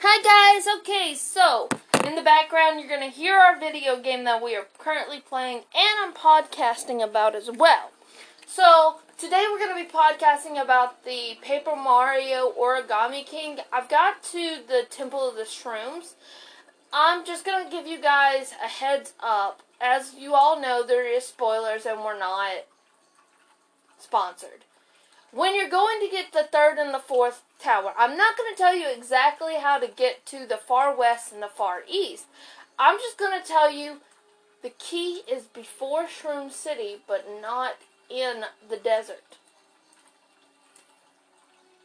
Hi guys, okay, so in the background you're gonna hear our video game that we are currently playing and I'm podcasting about as well. So today we're gonna be podcasting about the Paper Mario Origami King. I've got to the Temple of the Shrooms. I'm just gonna give you guys a heads up. As you all know, there is spoilers and we're not sponsored. When you're going to get the third and the fourth tower, I'm not going to tell you exactly how to get to the far west and the far east. I'm just going to tell you the key is before Shroom City, but not in the desert.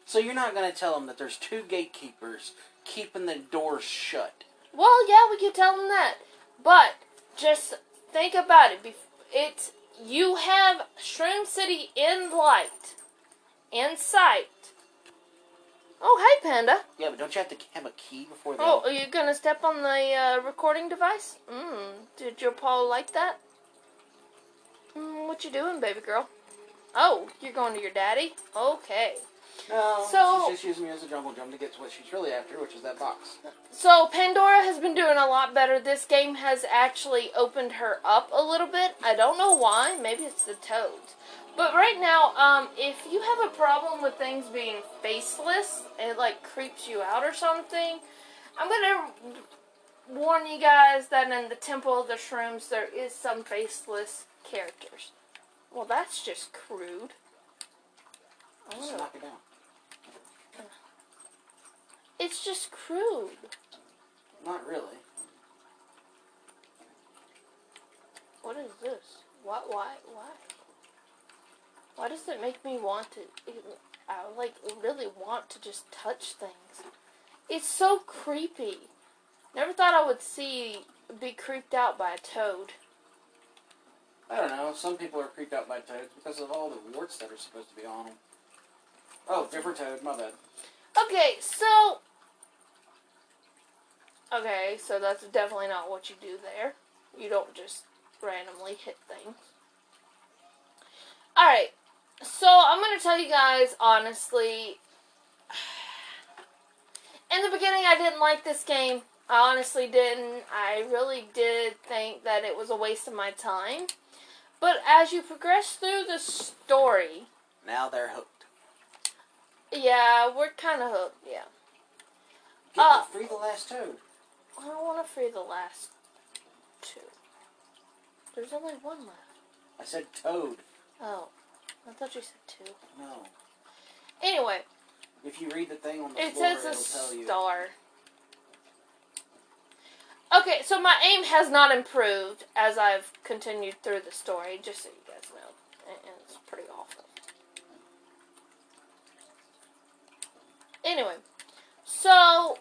So you're not going to tell them that there's two gatekeepers keeping the doors shut. Well, yeah, we could tell them that. But just think about it. It's you have Shroom City in light in sight. Oh, hey, Panda. Yeah, but don't you have to have a key before that? Oh, are you gonna step on the uh, recording device? Mmm. Did your paw like that? Mm, what you doing, baby girl? Oh, you're going to your daddy? Okay. No, so, she's just using me as a jungle gym to get to what she's really after, which is that box. So Pandora has been doing a lot better. This game has actually opened her up a little bit. I don't know why. Maybe it's the toads. But right now, um, if you have a problem with things being faceless, it like creeps you out or something, I'm gonna warn you guys that in the Temple of the Shrooms there is some faceless characters. Well, that's just crude. Just knock it down. It's just crude. Not really. What is this? What? Why? Why? Why does it make me want to? I like really want to just touch things. It's so creepy. Never thought I would see be creeped out by a toad. I don't know. Some people are creeped out by toads because of all the warts that are supposed to be on them. Oh, different toad. My bad. Okay, so. Okay, so that's definitely not what you do there. You don't just randomly hit things. Alright, so I'm gonna tell you guys honestly. In the beginning, I didn't like this game. I honestly didn't. I really did think that it was a waste of my time. But as you progress through the story, now they're hooked. Yeah, we're kind of hooked. Yeah. Get uh, free the last toad. I don't want to free the last two. There's only one left. I said toad. Oh. I thought you said two. No. Anyway. If you read the thing on the it floor, says a it'll tell you. star. Okay, so my aim has not improved as I've continued through the story, just so you guys know. And it's pretty awful. Anyway, so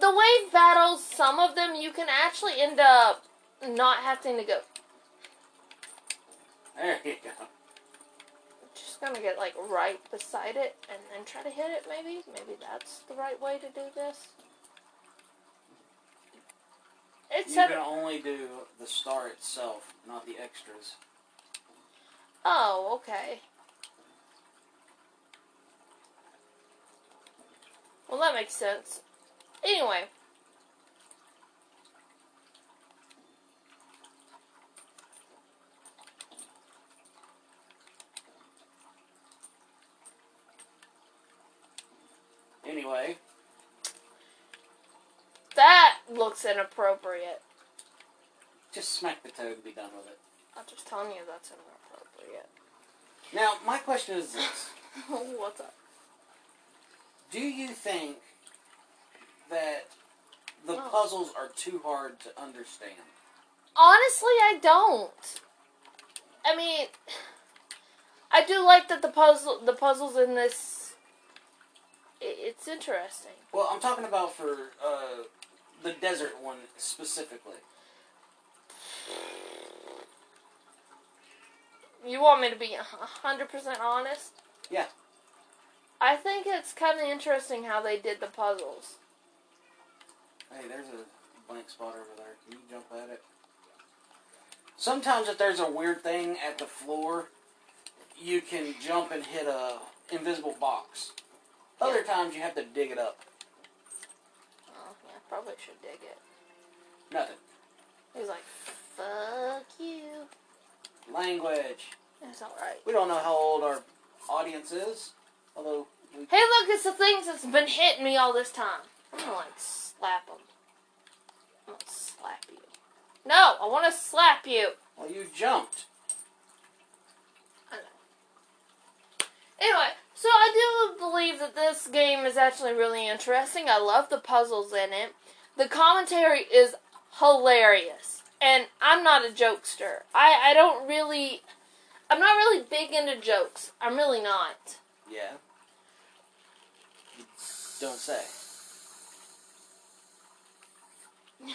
the wave battles, some of them you can actually end up not having to go there you go. Just gonna get like right beside it and then try to hit it maybe. Maybe that's the right way to do this. It's you can only do the star itself, not the extras. Oh, okay. Well, that makes sense. Anyway. Anyway. That looks inappropriate. Just smack the toad and be done with it. I'm just telling you that's inappropriate. Now, my question is this. What's up? Do you think that the oh. puzzles are too hard to understand? Honestly, I don't. I mean, I do like that the puzzle the puzzles in this it's interesting. Well, I'm talking about for uh, the desert one specifically. You want me to be 100% honest? Yeah. I think it's kind of interesting how they did the puzzles. Hey, there's a blank spot over there. Can you jump at it? Sometimes if there's a weird thing at the floor, you can jump and hit a invisible box. Other times you have to dig it up. Oh, yeah, probably should dig it. Nothing. He's like, fuck you. Language. It's alright. We don't know how old our audience is, although we Hey, look, it's the things that's been hitting me all this time. I'm gonna like slap him. I'm gonna slap you. No, I want to slap you. well you jumped. I know. Anyway, so I do believe that this game is actually really interesting. I love the puzzles in it. The commentary is hilarious. And I'm not a jokester. I, I don't really. I'm not really big into jokes. I'm really not. Yeah. Don't say.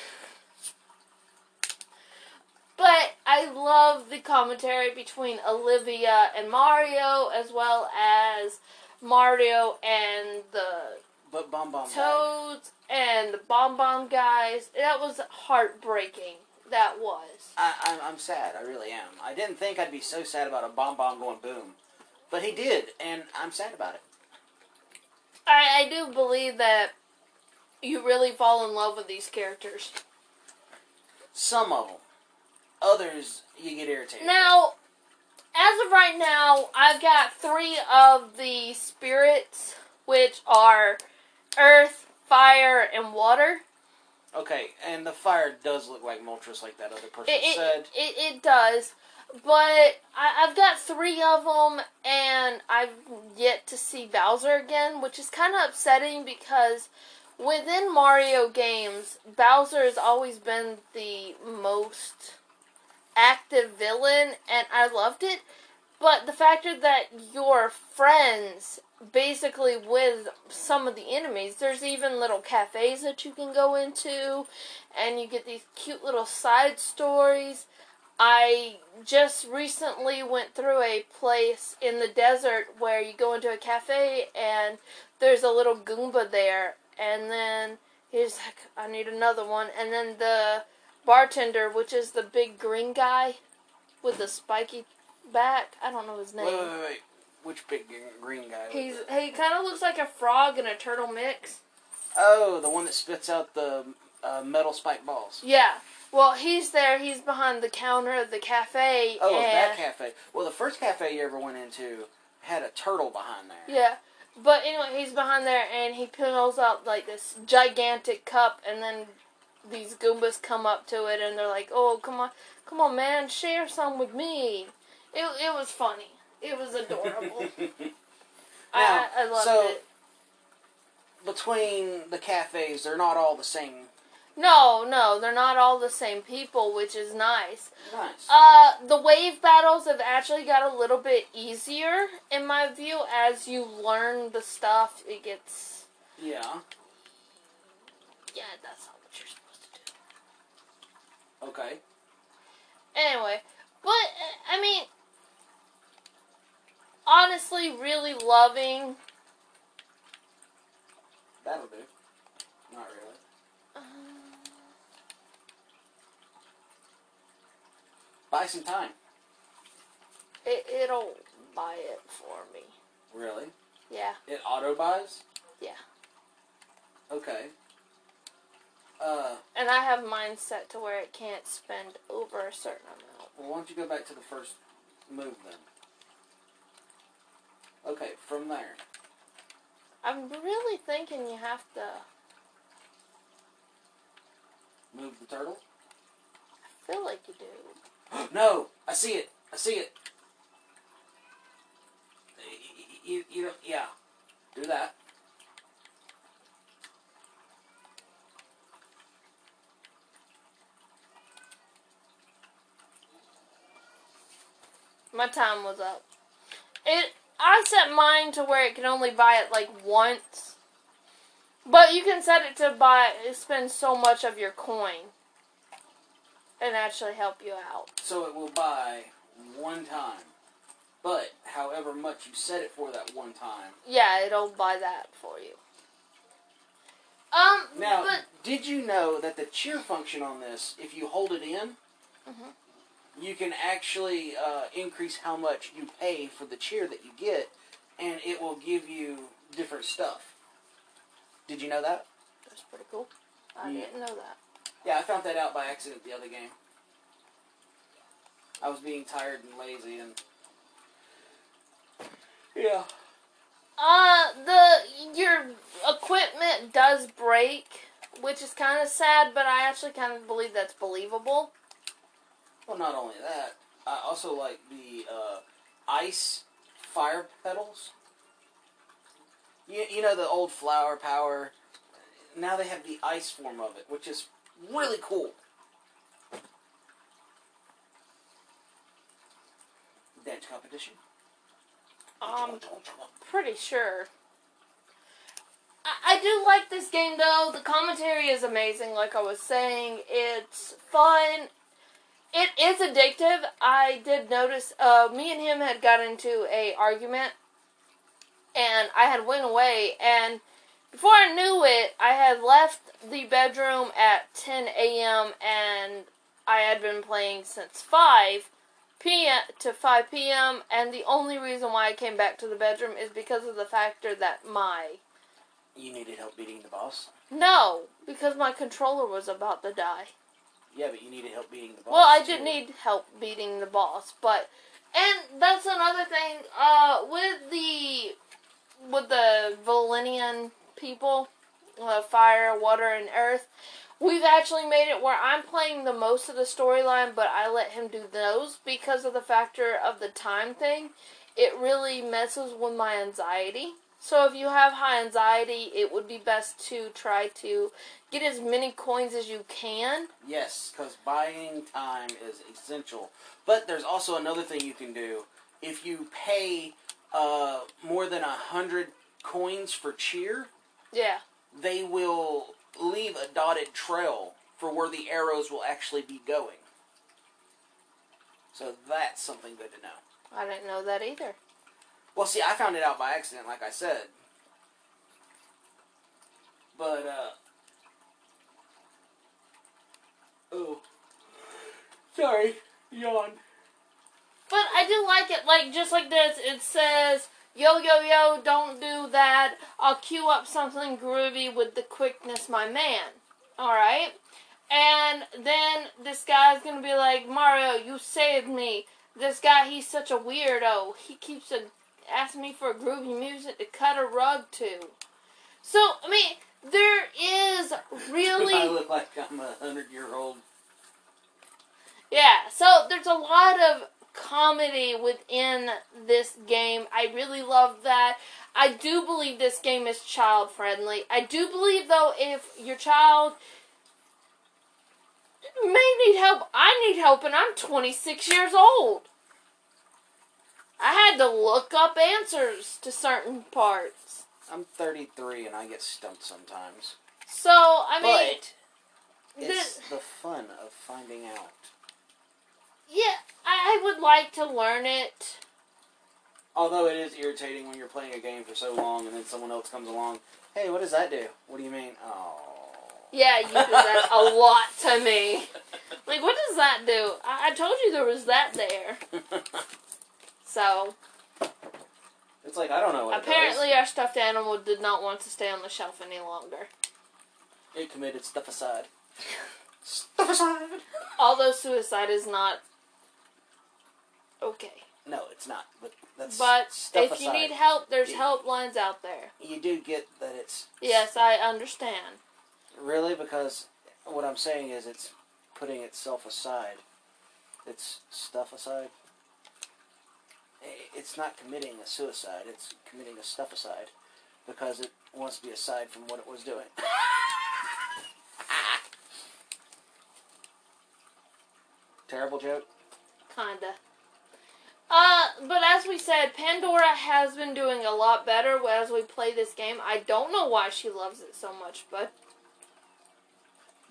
But I love the commentary between Olivia and Mario, as well as Mario and the But Bob-omb. Toads and the Bob-omb guys. That was heartbreaking. That was. I, I'm, I'm sad. I really am. I didn't think I'd be so sad about a Bob-omb going boom, but he did, and I'm sad about it. I, I do believe that you really fall in love with these characters. Some of them. Others, you get irritated. Now, as of right now, I've got three of the spirits, which are earth, fire, and water. Okay, and the fire does look like Moltres, like that other person It, it, said. it, it does. But I, I've got three of them, and I've yet to see Bowser again, which is kind of upsetting because within Mario games, Bowser has always been the most active villain, and I loved it. But the factor that you're friends basically with some of the enemies, there's even little cafes that you can go into, and you get these cute little side stories. I just recently went through a place in the desert where you go into a cafe and there's a little Goomba there, and then he's like, I need another one, and then the bartender, which is the big green guy with the spiky back, I don't know his name. Wait, wait, wait. Which big green guy? He's he kind of looks like a frog and a turtle mix. Oh, the one that spits out the uh, metal spike balls. Yeah. Well, he's there. He's behind the counter of the cafe. Oh, that cafe. Well, the first cafe you ever went into had a turtle behind there. Yeah. But anyway, he's behind there and he pulls out like this gigantic cup, and then these Goombas come up to it and they're like, "Oh, come on, come on, man, share some with me." It it was funny. It was adorable. I, I, I loved so- it. Between the cafes, they're not all the same. No, no, they're not all the same people, which is nice. Nice. Uh, the wave battles have actually got a little bit easier in my view as you learn the stuff. It gets yeah. yeah, that's not what you're supposed to do. Okay. Anyway, but I mean, honestly, really loving. That'll do. Not really. Uh, Buy some time. it it'll buy it for me. Really? Yeah, It auto buys? Yeah. Okay. Uh, and I have mine set to where it can't spend over a certain amount. well, why don't you go back to the first move then? Okay, from there. I'm really thinking you have to. Move the turtle. I feel like you do. no! I see it! I see it! You, you, you yeah. Do that. My time was up. It I set mine to where it can only buy it like once. But you can set it to buy spend so much of your coin and actually help you out. So it will buy one time. But however much you set it for that one time. Yeah, it'll buy that for you. Um, Now, but did you know that the cheer function on this, if you hold it in, Mhm. You can actually uh, increase how much you pay for the cheer that you get, and it will give you different stuff. Did you know that? That's pretty cool. I Yeah. didn't know that. Yeah, I found that out by accident the other game. I was being tired and lazy and yeah. Uh, the your equipment does break, which is kind of sad, but I actually kind of believe that's believable. Well, not only that, I also like the uh, ice fire pedals. You, you know the old flower power. Now they have the ice form of it, which is really cool. Dance competition. Um, pretty sure. I, I do like this game though. The commentary is amazing. Like I was saying, it's fun. It is addictive. I did notice. Uh, me and him had got into a argument, and I had went away. And before I knew it, I had left the bedroom at 10 a.m. and I had been playing since 5 p.m. to 5 p.m. and the only reason why I came back to the bedroom is because of the factor that my You needed help beating the boss. no, because my controller was about to die. Yeah, but you needed help beating the boss. Well, I did too. need help beating the boss, but and that's another thing uh with the with the Volinian people, uh, fire, water and earth. We've actually made it where I'm playing the most of the storyline, but I let him do those because of the factor of the time thing. It really messes with my anxiety. So if you have high anxiety, it would be best to try to get as many coins as you can. Yes, because buying time is essential. But there's also another thing you can do. If you pay uh, more than a hundred coins for cheer, Yeah. they will leave a dotted trail for where the arrows will actually be going. So that's something good to know. I didn't know that either. Well, see, I found it out by accident, like I said. But, uh. Oh. Sorry. Yawn. But I do like it, like just like this. It says, "Yo, yo, yo, don't do that. I'll queue up something groovy with the quickness, my man." All right. And then this guy's gonna be like, Mario, you saved me. This guy, he's such a weirdo. He keeps a, asking me for groovy music to cut a rug to. So, I mean, there is really. I look like I'm a hundred year old. Yeah, so there's a lot of comedy within this game. I really love that. I do believe this game is child friendly. I do believe though if your child may need help, I need help and I'm 26 years old. I had to look up answers to certain parts. I'm 33 and I get stumped sometimes. So, I mean, but it's the- the fun of finding out. yeah, I, I would like to learn it. Although it is irritating when you're playing a game for so long and then someone else comes along. Hey, what does that do? What do you mean? Oh. Yeah, you do that a lot to me. Like, what does that do? I, I told you there was that there. So, it's like I don't know what apparently our stuffed animal did not want to stay on the shelf any longer. it committed stuff aside. stuff aside. Although suicide is not okay. No, it's not. But that's But stuff if aside. you need help, there's Yeah. helplines out there. you do get that it's Yes, I understand. really because what I'm saying is it's putting itself aside. It's stuff aside. It's not committing a suicide. It's committing a stuff aside because it wants to be aside from what it was doing. Terrible joke. Kinda. Uh, but as we said, Pandora has been doing a lot better as we play this game. I don't know why she loves it so much, but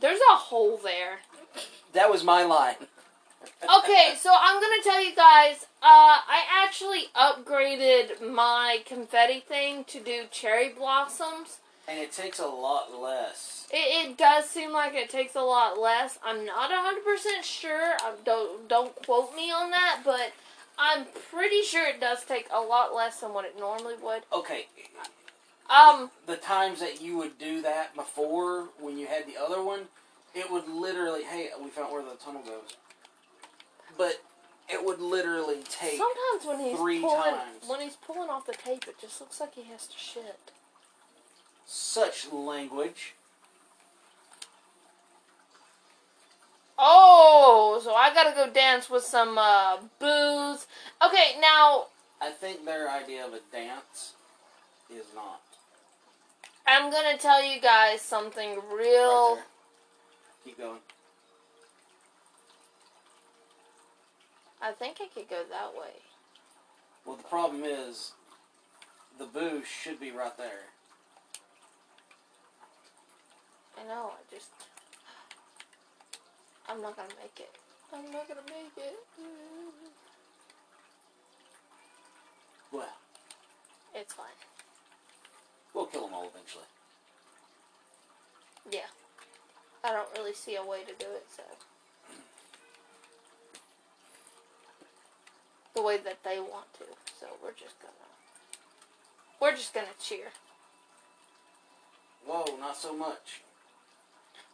there's a hole there. That was my line. Okay, so I'm gonna tell you guys, uh, I actually upgraded my confetti thing to do cherry blossoms. And it takes a lot less. It, it does seem like it takes a lot less. I'm not 100% sure. I don't, don't quote me on that, but I'm pretty sure it does take a lot less than what it normally would. Okay, Um, the times that you would do that before when you had the other one, it would literally, hey, we found where the tunnel goes. But it would literally take. sometimes when he's three pulling times. when he's pulling off the tape, it just looks like he has to shit. such language. Oh, so I gotta go dance with some uh, Boos. Okay, now I think their idea of a dance is not. I'm gonna tell you guys something real. there. Keep going. I think I could go that way. Well, the problem is, the Boos should be right there. I know. I just I'm not gonna make it. I'm not gonna make it. Well, It's fine. we'll kill them all eventually. Yeah. I don't really see a way to do it, so. The way that they want to. So we're just gonna. We're just gonna cheer. Whoa, not so much.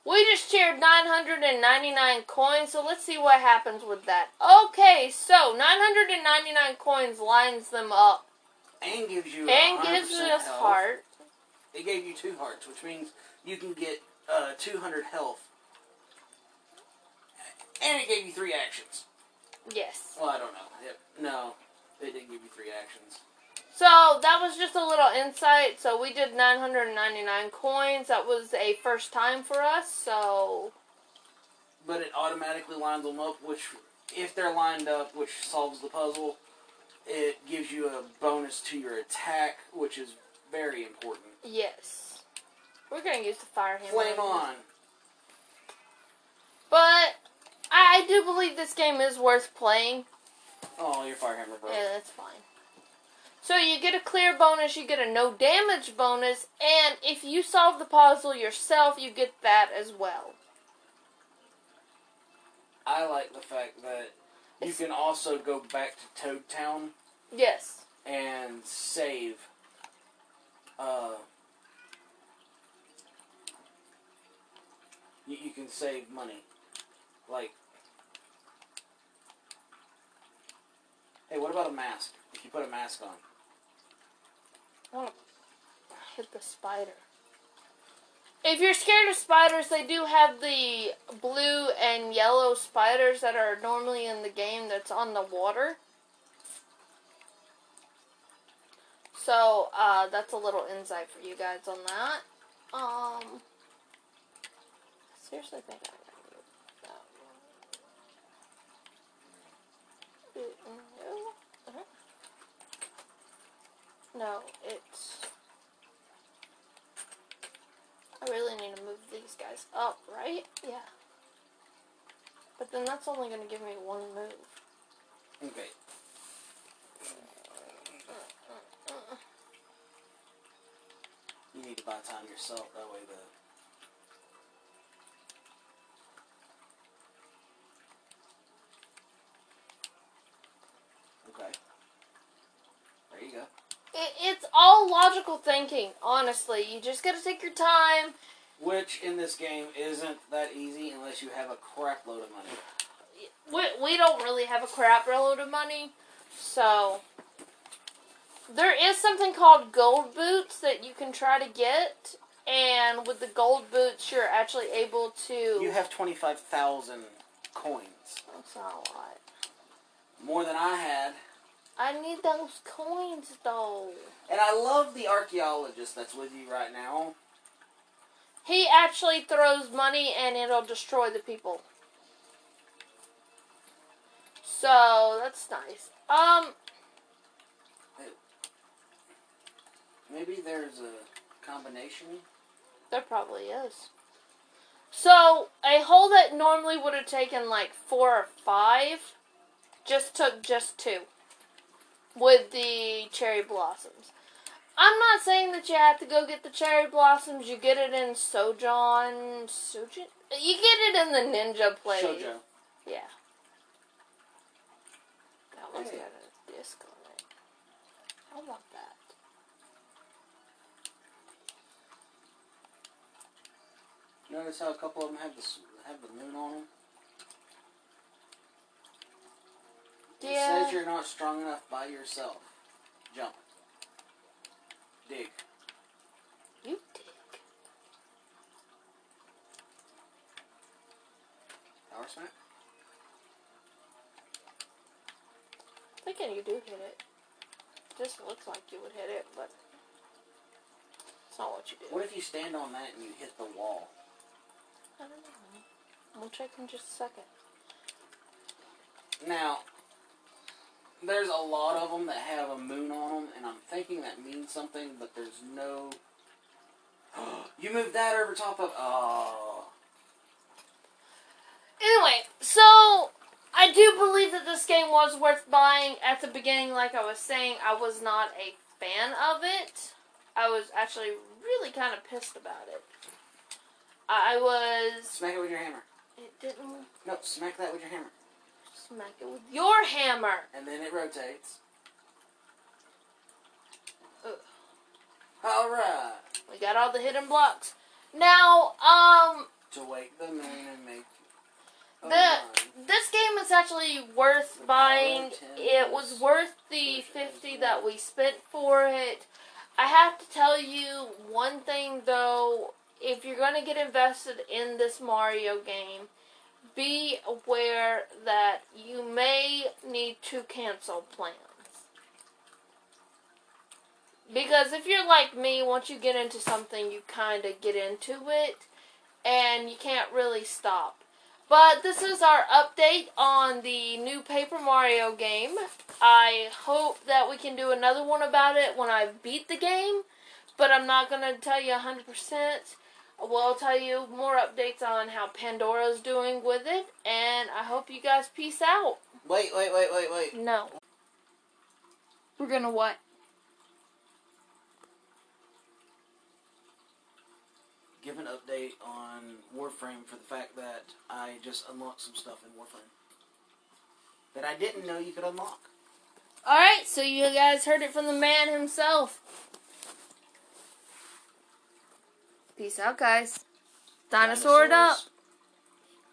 We just cheered 999 coins, so let's see what happens with that. Okay, so 999 coins lines them up And gives you and 100% gives us health. heart. It gave you two hearts, which means you can get uh, 200 health. And it gave you three actions. Yes. Well, I don't know. Yep. No, they didn't give you three actions. So that was just a little insight. So we did 999 coins. That was a first time for us. So But it automatically lines them up, which, if they're lined up, which solves the puzzle, it gives you a bonus to your attack, which is very important. yes, we're gonna use the fire hammer. Flame on. But I do believe this game is worth playing. Oh, your fire hammer broke. Yeah, that's fine. So you get a clear bonus, you get a no damage bonus, and if you solve the puzzle yourself, you get that as well. I like the fact that you It's- can also go back to Toad Town Yes. and save. Uh, you, you can save money. Like, hey, what about a mask? If you put a mask on, Oh, hit the spider. If you're scared of spiders, they do have the blue and yellow spiders that are normally in the game that's on the water. So, uh, that's a little insight for you guys on that. Um, seriously think I gotta move that one. Uh, No. Uh-huh. No, it's. I really need to move these guys up, right? Yeah. But then that's only going to give me one move. okay. You need to buy time yourself. That way, the okay. There you go. It, it's thinking, honestly. You just got to take your time. Which in this game isn't that easy unless you have a crap load of money. We, we don't really have a crap load of money, so. There is something called gold boots that you can try to get, and with the gold boots, you're actually able to. You have 25,000 coins. That's not a lot. More than I had. I need those coins though. And I love the archaeologist that's with you right now. He actually throws money and it'll destroy the people. So that's nice. Um, Maybe there's a combination. there probably is. So a hole that normally would have taken like four or five just took just two with the cherry blossoms. I'm not saying that you have to go get the cherry blossoms. You get it in Sojon. Sojon? You get it in the ninja place. Shoujo. Yeah. That one's hey. got a disc on it. I want that. Notice how a couple of them have the, have the moon on them? It says you're not strong enough by yourself. Jump. Dig. You dig. Power smack. Thinking you do hit it. Just looks like you would hit it, but it's not what you do. What if you stand on that and you hit the wall? I don't know. We'll check in just a second. Now, there's a lot of them that have a moon on them, and I'm thinking that means something, but there's no. you moved that over top of. Oh. Anyway, so I do believe that this game was worth buying. At the beginning, like I was saying, I was not a fan of it. I was actually really kind of pissed about it. I was. Smack it with your hammer. It didn't No, smack that with your hammer. Smack it with your hammer. And then it rotates. Ugh. Alright. We got all the hidden blocks. Now, um, To wake the moon and make. The line. this game is actually worth buying. It was worth the fifty that we spent for it. I have to tell you one thing though, if you're gonna get invested in this Mario game, be aware that you may need to cancel plans. Because if you're like me, once you get into something, you kind of get into it, and you can't really stop. But this is our update on the new Paper Mario game. I hope that we can do another one about it when I beat the game, but I'm not going to tell you 100%. We'll tell you more updates on how Pandora's doing with it, and I hope you guys peace out. Wait, wait, wait, wait, wait. No. We're going to what? Give an update on Warframe for the fact that I just unlocked some stuff in Warframe that I didn't know you could unlock. Alright, so you guys heard it from the man himself. Peace out, guys. Dinosaur up.